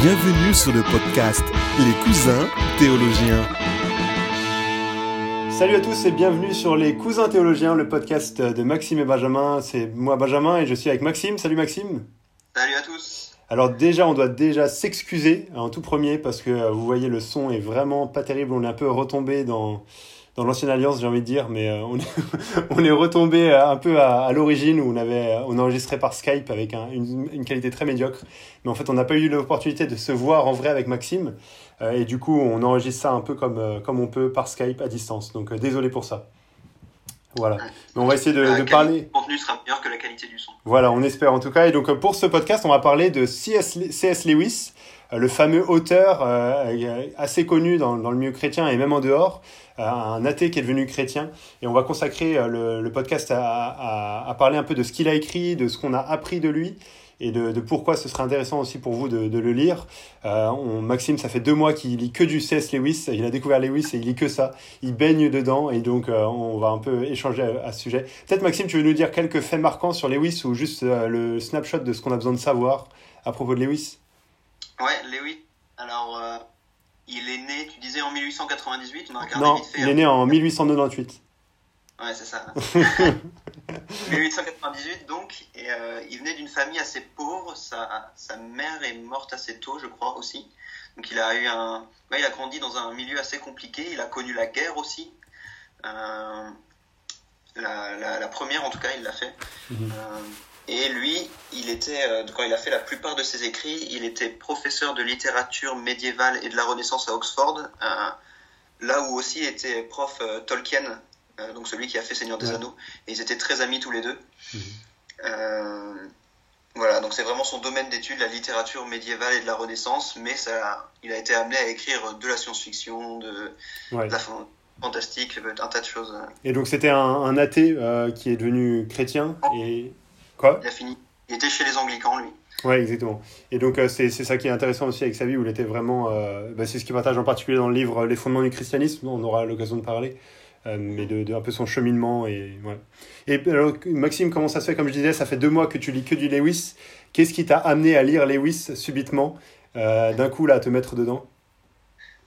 Bienvenue sur le podcast Les cousins théologiens. Salut à tous et bienvenue sur Les cousins théologiens, le podcast de Maxime et Benjamin. C'est moi Benjamin et je suis avec Maxime. Salut Maxime. Salut à tous. Alors déjà, on doit déjà s'excuser en tout premier parce que euh, vous voyez le son est vraiment pas terrible. On est un peu retombé dans dans l'ancienne alliance, j'ai envie de dire, mais euh, on, est, on est retombé un peu à, à l'origine où on avait on enregistrait par Skype avec un, une, une, qualité très médiocre. Mais en fait, on n'a pas eu l'opportunité de se voir en vrai avec Maxime. Euh, et du coup, on enregistre ça un peu comme, euh, comme on peut par Skype à distance. Donc désolé pour ça. Voilà. Mais on va essayer de, de parler. du contenu sera meilleur que la qualité du son. Voilà, on espère en tout cas. Et donc euh, pour ce podcast, on va parler de C.S. Le- C.S. Lewis, euh, le fameux auteur euh, assez connu dans, dans le milieu chrétien et même en dehors, euh, un athée qui est devenu chrétien. Et on va consacrer euh, le, le podcast à, à, à parler un peu de ce qu'il a écrit, de ce qu'on a appris de lui et de, de pourquoi ce serait intéressant aussi pour vous de, de le lire. Euh, on, Maxime, ça fait deux mois qu'il lit que du C.S. Lewis. Il a découvert Lewis et il lit que ça. Il baigne dedans et donc euh, on va un peu échanger à, ce sujet. Peut-être Maxime, tu veux nous dire quelques faits marquants sur Lewis ou juste le snapshot de ce qu'on a besoin de savoir à propos de Lewis? Ouais, Lewis. Alors, euh, il est né, tu disais en 1898, on a regardé Non, vite fait. il est né en 1898. Ouais, c'est ça. 1898 donc, et euh, il venait d'une famille assez pauvre. Sa, sa mère est morte assez tôt, je crois aussi. Donc il a eu un, ouais, il a grandi dans un milieu assez compliqué. Il a connu la guerre aussi. Euh, la, la, la première en tout cas, il l'a fait. Mhm. Et lui, il était, euh, quand il a fait la plupart de ses écrits, il était professeur de littérature médiévale et de la Renaissance à Oxford, euh, là où aussi était prof euh, Tolkien, donc celui qui a fait Seigneur des Ouais. Anneaux. Et ils étaient très amis tous les deux. Mhm. Euh, voilà, donc c'est vraiment son domaine d'étude, la littérature médiévale et de la Renaissance, mais ça, il a été amené à écrire de la science-fiction, de, Ouais. de la fan- fantastique, un tas de choses. Et donc c'était un, un athée euh, qui est devenu chrétien et quoi Il a fini. Il était chez les Anglicans, lui. Ouais, exactement. Et donc euh, c'est ça qui est intéressant aussi avec sa vie où il était vraiment, euh, bah, c'est ce qu'il partage en particulier dans le livre Les fondements du christianisme. dont On aura l'occasion de parler. Euh, mais de, de un peu son cheminement et ouais. Et alors Maxime, comment ça se fait? Comme je disais, ça fait deux mois que tu lis que du Lewis. Qu'est-ce qui t'a amené à lire Lewis subitement, euh, d'un coup là, à te mettre dedans?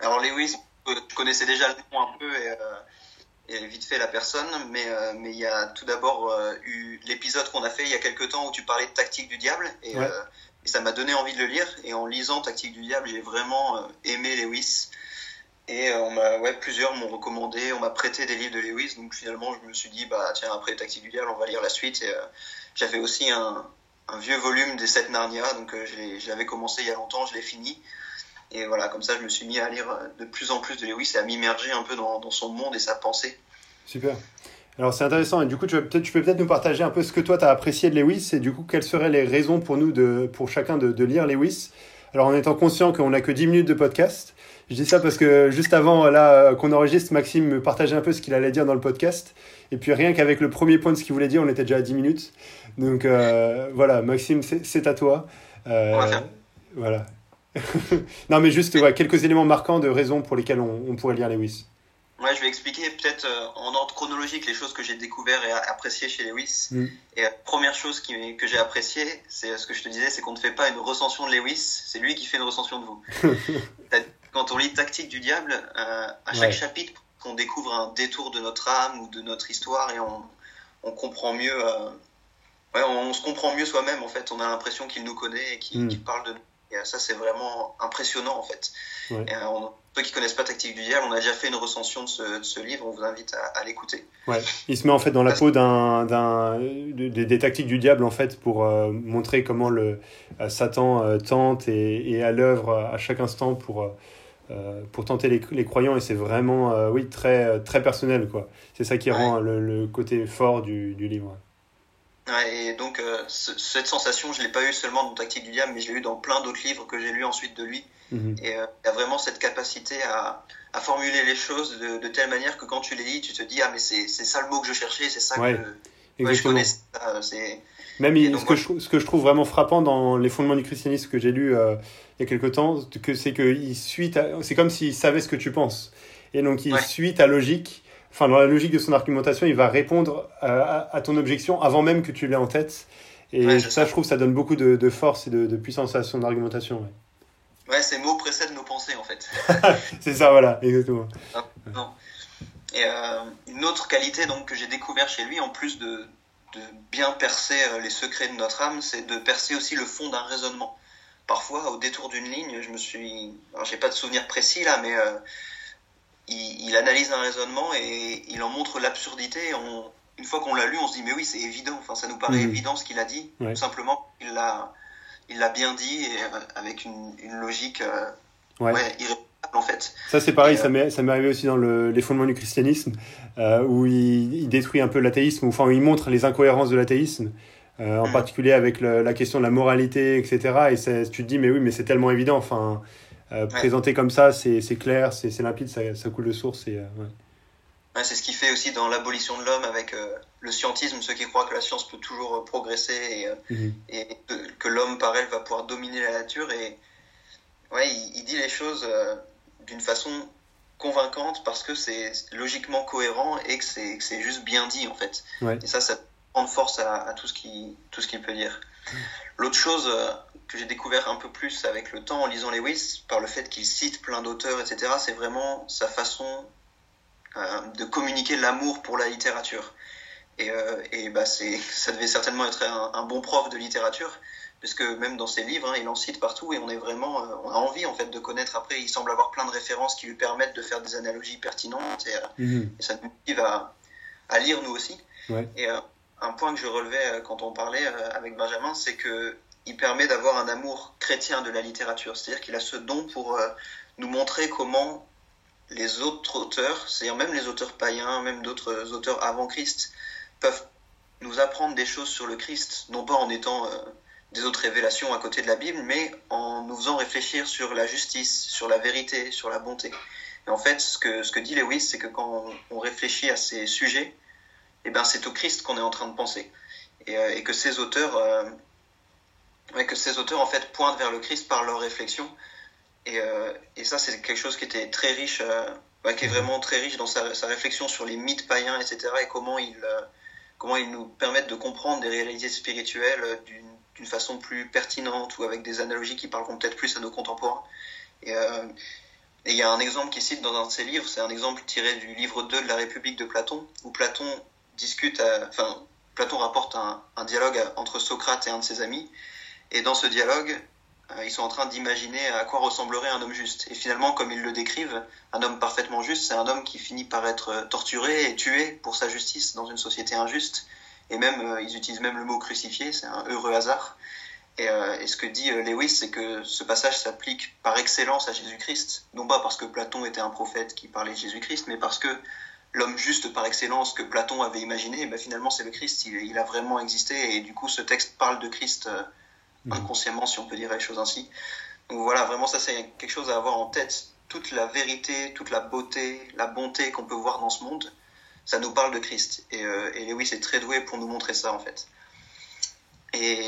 Alors Lewis, euh, je connaissais déjà le nom un peu et, euh, et vite fait la personne, mais euh, mais il y a tout d'abord euh, eu l'épisode qu'on a fait il y a quelques temps où tu parlais de Tactique du diable et, Ouais. euh, et ça m'a donné envie de le lire et en lisant Tactique du diable j'ai vraiment aimé Lewis et on m'a ouais plusieurs m'ont recommandé, on m'a prêté des livres de Lewis donc finalement je me suis dit bah tiens après Tactique du diable on va lire la suite et j'avais aussi un un vieux volume des sept Narnia donc l'avais commencé il y a longtemps je l'ai fini et voilà, comme ça, je me suis mis à lire euh, de plus en plus de Lewis et à m'immerger un peu dans, dans son monde et sa pensée. Super. Alors c'est intéressant et du coup tu, peux peut-être nous partager un peu ce que toi tu as apprécié de Lewis et du coup quelles seraient les raisons pour nous, de, pour chacun de, de lire Lewis? Alors en étant conscient qu'on n'a que 10 minutes de podcast, je dis ça parce que juste avant là euh, qu'on enregistre, Maxime me partageait un peu ce qu'il allait dire dans le podcast et puis rien qu'avec le premier point de ce qu'il voulait dire, on était déjà à 10 minutes. Donc euh, voilà, Maxime, c'est, à toi. Euh. Voilà. non mais juste ouais, quelques éléments marquants de raisons pour lesquelles on, on pourrait lire Lewis. Ouais, je vais expliquer peut-être euh, en ordre chronologique les choses que j'ai découvert et appréciées chez Lewis. Mm. Et la première chose qui, que j'ai appréciée, c'est euh, ce que je te disais, c'est qu'on ne fait pas une recension de Lewis, c'est lui qui fait une recension de vous. Quand on lit Tactique du diable, euh, à chaque Ouais. chapitre, on découvre un détour de notre âme ou de notre histoire et on, on comprend mieux. euh, ouais, on, on se comprend mieux soi-même en fait. On a l'impression qu'il nous connaît et qu'il Mm. qu'il parle de nous. Et euh, ça, c'est vraiment impressionnant en fait. Ouais. Et, euh, on- ceux qui connaissent pas Tactique du diable, on a déjà fait une recension de ce, de ce livre. On vous invite à, à l'écouter. Ouais, il se met en fait dans la peau d'un, d'un, de- de- des tactiques du diable en fait pour euh, montrer comment le euh, Satan euh, tente et, et à l'œuvre à chaque instant pour pour tenter les, les croyants et c'est vraiment oui très très personnel quoi. C'est ça qui Ouais. rend le, le côté fort du, du livre. Et donc euh, ce- cette sensation, je l'ai pas eu seulement dans Tactique du diable, mais je l'ai eu dans plein d'autres livres que j'ai lus ensuite de lui. Mhm. Et euh, il y a vraiment cette capacité à, à formuler les choses de, de telle manière que quand tu les lis, tu te dis ah mais c'est ça le mot que je cherchais, c'est ça Ouais, que ouais, je Exactement. connais ça. euh, Même Et il- donc, ce, que je, trouve- ce que je trouve vraiment frappant dans les fondements du christianisme que j'ai lu euh, il y a quelque temps, c'est que c'est comme s'il savait ce que tu penses. Et donc il Ouais. suit ta logique, enfin dans la logique de son argumentation, il va répondre euh, à, à ton objection avant même que tu l'aies en tête. Et ça, je trouve, ça donne beaucoup de, force et de, puissance à son argumentation. Ouais, ouais ces mots précèdent nos pensées, en fait. c'est ça, voilà, exactement. Non. Et euh, une autre qualité donc, que j'ai découvert chez lui, en plus de, de bien percer euh, les secrets de notre âme, c'est de percer aussi le fond d'un raisonnement. Parfois, au détour d'une ligne, je me suis. Alors, j'ai pas de souvenir précis là, mais euh, il, analyse un raisonnement et il en montre l'absurdité. Une fois qu'on l'a lu, on se dit, mais oui, c'est évident. Enfin, ça nous paraît mmh. évident ce qu'il a dit. Tout simplement, il l'a, il l'a bien dit et avec une, une logique ouais en fait. Ça, c'est pareil, ça m'est arrivé aussi dans le, les fondements du christianisme, euh, où il, détruit un peu l'athéisme, enfin, il montre les incohérences de l'athéisme, euh, en mm. particulier avec la question de la moralité, etc. Et tu te dis, mais oui, mais c'est tellement évident, enfin, euh, présenté comme ça, c'est clair, c'est limpide, ça, ça, coule de source. Et, ouais. c'est ce qu'il fait aussi dans l'abolition de l'homme avec le scientisme, ceux qui croient que la science peut toujours progresser et, mm-hmm. et que, l'homme par elle va pouvoir dominer la nature. Et ouais, il, il dit les choses d'une façon convaincante parce que c'est logiquement cohérent et que c'est juste bien dit en fait. Et ça, ça prend force à, tout ce qu'il qu'il peut dire. L'autre chose euh, que j'ai découvert un peu plus avec le temps en lisant Lewis, par le fait qu'il cite plein d'auteurs, etc., c'est vraiment sa façon euh, de communiquer l'amour pour la littérature. Et, euh, et bah ça devait certainement être un, un, bon prof de littérature, parce que même dans ses livres, hein, il en cite partout et on est vraiment, euh, on a envie en fait de connaître. Après, il semble avoir plein de références qui lui permettent de faire des analogies pertinentes et, euh, mhm. ça nous motive à, à, lire nous aussi. Et un point que je relevais quand on parlait avec Benjamin, c'est que il permet d'avoir un amour chrétien de la littérature, c'est-à-dire qu'il a ce don pour nous montrer comment les autres auteurs, c'est-à-dire même les auteurs païens, même d'autres auteurs avant Christ, peuvent nous apprendre des choses sur le Christ, non pas en étant des autres révélations à côté de la Bible, mais en nous faisant réfléchir sur la justice, sur la vérité, sur la bonté. Et en fait, ce que, ce que dit Lewis, c'est que quand on, réfléchit à ces sujets, eh ben, c'est au Christ qu'on est en train de penser. Et, euh, et que ces auteurs, euh, que ces auteurs en fait pointent vers le Christ par leur réflexion. Et, euh, et ça, c'est quelque chose qui était très riche, bah, qui est vraiment très riche dans sa, sa, réflexion sur les mythes païens, etc. Et comment ils, comment ils nous permettent de comprendre des réalités spirituelles d'une façon plus pertinente ou avec des analogies qui parleront peut-être plus à nos contemporains. Euh, et il y a un exemple qu'il cite dans un de ses livres, c'est un exemple tiré du livre 2 de la République de Platon, où Platon discute, enfin, Platon rapporte un, dialogue entre Socrate et un de ses amis, et dans ce dialogue, euh, ils sont en train d'imaginer à quoi ressemblerait un homme juste. Et finalement, comme ils le décrivent, un homme parfaitement juste, c'est un homme qui finit par être torturé et tué pour sa justice dans une société injuste, et même euh, ils utilisent même le mot crucifié, c'est un heureux hasard. Et, euh, ce que dit euh, Lewis, c'est que ce passage s'applique par excellence à Jésus-Christ, non pas parce que Platon était un prophète qui parlait de Jésus-Christ, mais parce que l'homme juste par excellence que Platon avait imaginé, ben finalement c'est le Christ, il, a vraiment existé, et du coup ce texte parle de Christ mmh. inconsciemment, si on peut dire les choses ainsi. Donc voilà, vraiment ça c'est quelque chose à avoir en tête, toute la vérité, toute la beauté, la bonté qu'on peut voir dans ce monde, ça nous parle de Christ. Et, euh, et Lewis est très doué pour nous montrer ça, en fait. Et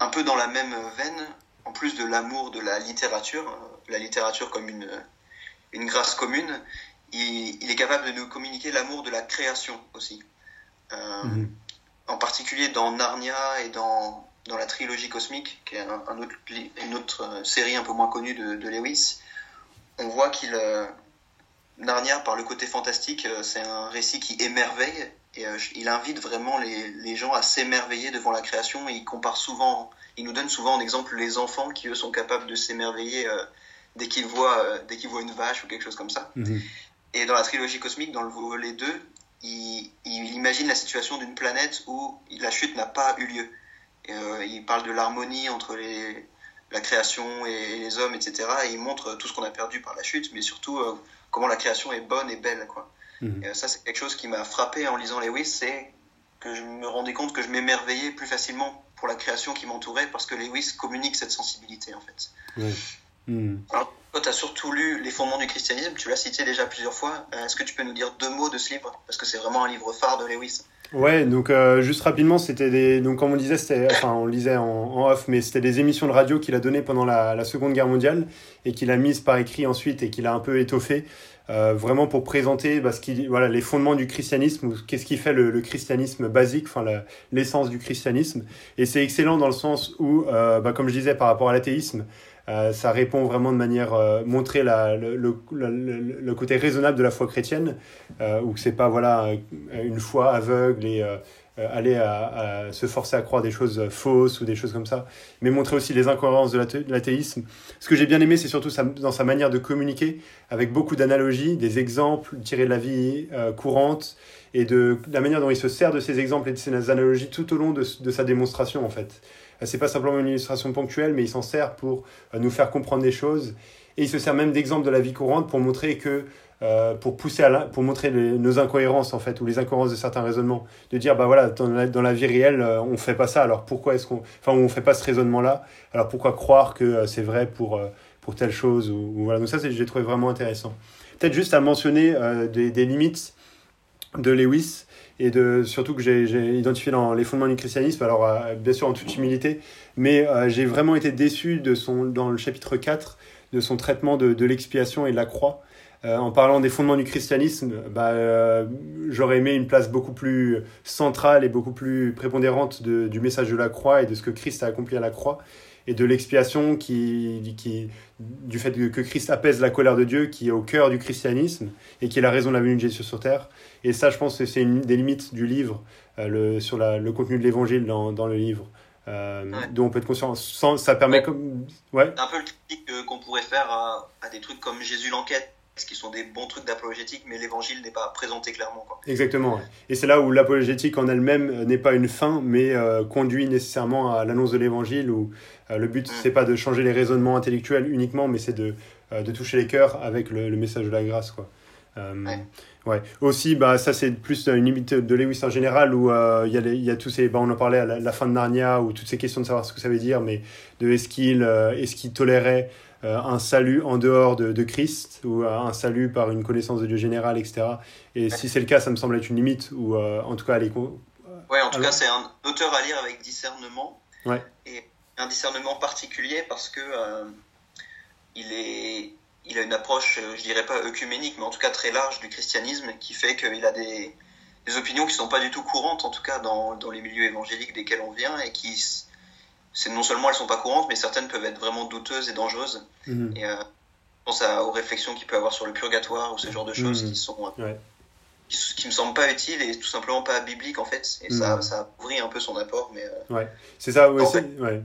un peu dans la même veine, en plus de l'amour de la littérature, la littérature comme une, une grâce commune, il, est capable de nous communiquer l'amour de la création aussi. Euh, mhm. En particulier dans Narnia et dans, dans la trilogie cosmique, qui est un, autre, une autre série un peu moins connue de, de Lewis, on voit qu'il euh, Narnia, par le côté fantastique, euh, c'est un récit qui émerveille et euh, il invite vraiment les, gens à s'émerveiller devant la création et il compare souvent, il nous donne souvent en exemple les enfants qui eux sont capables de s'émerveiller euh, dès qu'ils voient, dès qu'ils voient une vache ou quelque chose comme ça. Mhm. Et dans la trilogie cosmique, dans le volet 2, il, imagine la situation d'une planète où la chute n'a pas eu lieu. Il parle de l'harmonie entre la création et les hommes, etc. Et il montre tout ce qu'on a perdu par la chute, mais surtout comment la création est bonne et belle. Quoi. Mhm. Et euh, ça, c'est quelque chose qui m'a frappé en lisant Lewis, c'est que je me rendais compte que je m'émerveillais plus facilement pour la création qui m'entourait parce que Lewis communique cette sensibilité en fait. Mhm. Alors, toi, tu as surtout lu Les fondements du christianisme, tu l'as cité déjà plusieurs fois. Euh, est-ce que tu peux nous dire deux mots de ce livre? Parce que c'est vraiment un livre phare de Lewis. Ouais, donc euh, juste rapidement, c'était des. Donc, comme on disait, c'était. Enfin, on lisait en, en off, mais c'était des émissions de radio qu'il a données pendant la, la, Seconde Guerre mondiale et qu'il a mises par écrit ensuite et qu'il a un peu étoffé, euh, vraiment pour présenter bah, ce qui, voilà, les fondements du christianisme ou qu'est-ce qui fait le, le christianisme basique, enfin, l'essence du christianisme. Et c'est excellent dans le sens où, euh, bah, comme je disais, par rapport à l'athéisme, euh, ça répond vraiment de manière euh, montrer la, le, le, le, côté raisonnable de la foi chrétienne, euh, où c'est pas voilà une foi aveugle et euh, aller à, se forcer à croire des choses fausses ou des choses comme ça, mais montrer aussi les incohérences de l'athéisme. Ce que j'ai bien aimé, c'est surtout sa, dans sa manière de communiquer, avec beaucoup d'analogies, des exemples tirés de la vie euh, courante et de la manière dont il se sert de ces exemples et de ces analogies tout au long de, de sa démonstration en fait. C'est pas simplement une illustration ponctuelle, mais il s'en sert pour euh, nous faire comprendre des choses. Et il se sert même d'exemples de la vie courante pour montrer que, euh, pour pousser à pour montrer nos incohérences en fait, ou les incohérences de certains raisonnements. De dire, bah voilà, dans la, vie réelle, euh, on fait pas ça, alors pourquoi est-ce qu'on, enfin, on fait pas ce raisonnement-là, alors pourquoi croire que euh, c'est vrai pour, euh, pour telle chose, ou, voilà. Donc ça, j'ai trouvé vraiment intéressant. Peut-être juste à mentionner euh, des limites de Lewis et de surtout que j'ai identifié dans les fondements du christianisme, alors euh, bien sûr en toute humilité, mais euh, j'ai vraiment été déçu de son, dans le chapitre 4 de son traitement de, de l'expiation et de la croix. Euh, en parlant des fondements du christianisme, bah, j'aurais aimé une place beaucoup plus centrale et beaucoup plus prépondérante de, du message de la croix et de ce que Christ a accompli à la croix et de l'expiation qui, qui, du fait que Christ apaise la colère de Dieu qui est au cœur du christianisme et qui est la raison de la venue de Jésus sur terre. Et ça, je pense que c'est une des limites du livre, euh, le, sur la, le contenu de l'évangile dans, dans le livre. Euh, ouais. dont on peut être conscient. Sans, ça permet ouais. comme. Ouais. Un peu le critique qu'on pourrait faire à, à, des trucs comme Jésus l'enquête, ce qui sont des bons trucs d'apologétique, mais l'évangile n'est pas présenté clairement. Quoi. Exactement. Et c'est là où l'apologétique en elle-même n'est pas une fin, mais euh, conduit nécessairement à l'annonce de l'évangile, où euh, le but, mm. c'est pas de changer les raisonnements intellectuels uniquement, mais c'est de, euh, de toucher les cœurs avec le, le message de la grâce. Quoi. Euh, ouais. ouais. Aussi, bah, ça c'est plus une limite de Lewis en général où euh, il euh, y, y, a tous ces, bah, on en parlait à la, la, fin de Narnia ou toutes ces questions de savoir ce que ça veut dire, mais de est-ce qu'il euh, est qu tolérait euh, un salut en dehors de, de Christ ou euh, un salut par une connaissance de Dieu général, etc. Et ouais. si c'est le cas, ça me semble être une limite ou en tout cas est. Ouais, en tout Alors... cas c'est un auteur à lire avec discernement. Ouais. Et un discernement particulier parce que il est il a une approche, euh, je dirais pas œcuménique, mais en tout cas très large du christianisme, qui fait qu'il a des, des, opinions qui sont pas du tout courantes, en tout cas dans, dans, les milieux évangéliques desquels on vient, et qui, c'est non seulement elles sont pas courantes, mais certaines peuvent être vraiment douteuses et dangereuses. Mmh. Et euh, je pense à, aux réflexions qu'il peut avoir sur le purgatoire ou ce genre de choses mmh. qui sont ouais. qui, qui, me semblent pas utiles et tout simplement pas bibliques en fait. Et mmh. ça, ça ouvrit un peu son apport, mais euh, ouais, c'est ça. Ouais, c'est ouais.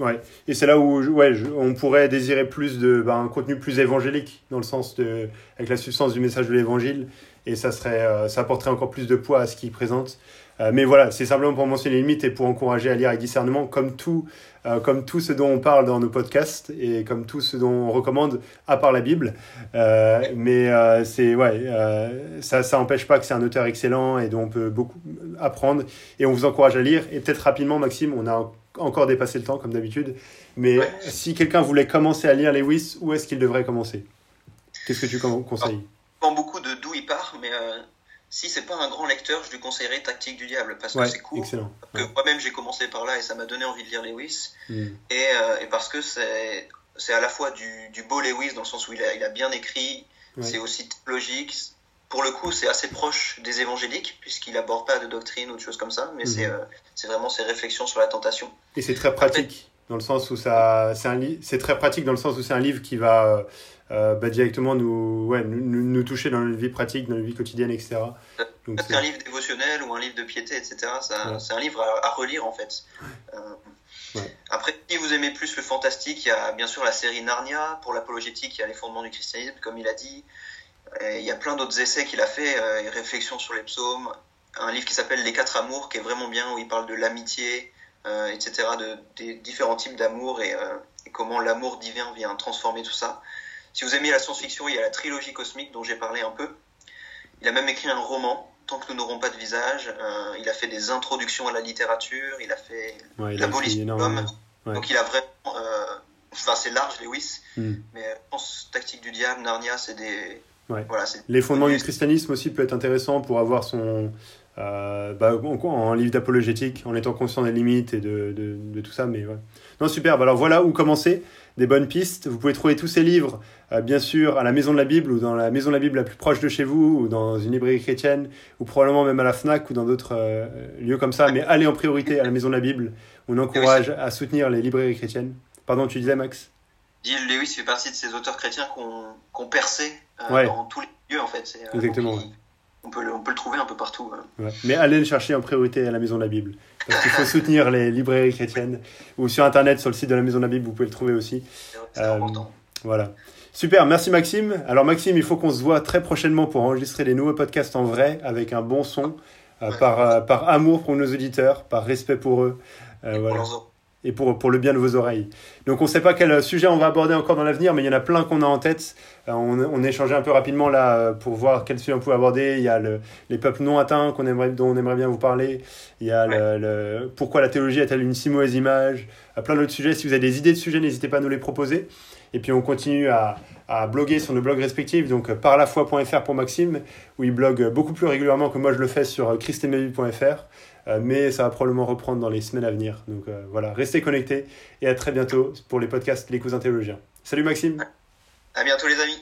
Ouais, et c'est là où ouais, je, on pourrait désirer plus de bah, un contenu plus évangélique dans le sens de avec la substance du message de l'évangile et ça serait euh, ça apporterait encore plus de poids à ce qu'il présente. Euh, mais voilà, c'est simplement pour mentionner les limites et pour encourager à lire avec discernement comme tout euh, comme tout ce dont on parle dans nos podcasts et comme tout ce dont on recommande à part la Bible. Mais c'est ouais, ça ça empêche pas que c'est un auteur excellent et dont on peut beaucoup apprendre et on vous encourage à lire et peut-être rapidement Maxime, on a encore dépassé le temps comme d'habitude. Mais ouais. si quelqu'un voulait commencer à lire Lewis, où est-ce qu'il devrait commencer? Qu'est-ce que tu conseilles? Pas beaucoup de d'où il part, mais euh, si c'est pas un grand lecteur, je lui conseillerais Tactique du Diable parce ouais, que c'est court. Excellent. Que ouais. moi-même j'ai commencé par là et ça m'a donné envie de lire Lewis. Mm. Et, euh, et, parce que c'est c'est à la fois du, du beau Lewis dans le sens où il a, il a bien écrit, c'est aussi logique, pour le coup, c'est assez proche des évangéliques, puisqu'il aborde pas de doctrine ou de choses comme ça, mais c'est euh, vraiment ses réflexions sur la tentation. Et c'est très pratique, dans le sens où ça, c'est un c'est très pratique dans le sens où c'est un livre qui va euh, bah, directement nous, ouais, nous, nous, toucher dans notre vie pratique, dans notre vie quotidienne, etc. Donc c'est un livre dévotionnel ou un livre de piété, etc. Ouais. C'est un livre à, à, relire en fait. Euh, ouais. Après, si vous aimez plus le fantastique, il y a bien sûr la série Narnia. Pour l'apologétique, il y a les fondements du christianisme, comme il a dit. Et il y a plein d'autres essais qu'il a fait, euh, réflexions sur les psaumes, un livre qui s'appelle Les quatre amours, qui est vraiment bien, où il parle de l'amitié, euh, etc., de, des différents types d'amour et, euh, et, comment l'amour divin vient transformer tout ça. Si vous aimez la science-fiction, il y a la trilogie cosmique dont j'ai parlé un peu. Il a même écrit un roman, Tant que nous n'aurons pas de visage. Euh, il a fait des introductions à la littérature, il a fait ouais, l'abolition de l'homme. Ouais. Donc il a vraiment... Euh, enfin, c'est large, Lewis, mm. mais je pense Tactique du diable, Narnia, c'est des Ouais. Voilà, les fondements du christianisme aussi peut être intéressant pour avoir son, euh, bah, en, livre d'apologétique, en étant conscient des limites et de, de, tout ça. Mais ouais. Non, super. Alors voilà où commencer. Des bonnes pistes. Vous pouvez trouver tous ces livres, euh, bien sûr, à la Maison de la Bible ou dans la Maison de la Bible la plus proche de chez vous ou dans une librairie chrétienne ou probablement même à la FNAC ou dans d'autres euh, lieux comme ça. Mais allez en priorité à la Maison de la Bible. On encourage à soutenir les librairies chrétiennes. Pardon, tu disais, Max? Jill Lewis fait partie de ces auteurs chrétiens qui ont, percé dans tous les lieux, en fait. Exactement on peut, le, on peut le trouver un peu partout. Hein. Mais allez le chercher en priorité à la Maison de la Bible. Parce qu'il faut soutenir les librairies chrétiennes. Ou sur Internet, sur le site de la Maison de la Bible, vous pouvez le trouver aussi. C'est euh, important. Voilà. Super, merci Maxime. Alors Maxime, il faut qu'on se voit très prochainement pour enregistrer des nouveaux podcasts en vrai, avec un bon son, euh, par, euh, par amour pour nos auditeurs, par respect pour eux. voilà et pour, pour le bien de vos oreilles. Donc on ne sait pas quel sujet on va aborder encore dans l'avenir, mais il y en a plein qu'on a en tête. Euh, on, on a échangé un peu rapidement là euh, pour voir quel sujet on pouvait aborder. Il y a le, les peuples non atteints qu'on aimerait, dont on aimerait bien vous parler. Il y a le, pourquoi la théologie a-t-elle une si mauvaise image? Euh, plein d'autres sujets. Si vous avez des idées de sujets, n'hésitez pas à nous les proposer. Et puis on continue à, à bloguer sur nos blogs respectifs, donc parlafoi.fr pour Maxime, où il blogue beaucoup plus régulièrement que moi je le fais sur christemevu.fr. Euh, mais ça va probablement reprendre dans les semaines à venir. Donc euh, voilà, restez connectés et à très bientôt pour les podcasts Les Cousins Théologiens. Salut Maxime. À bientôt les amis.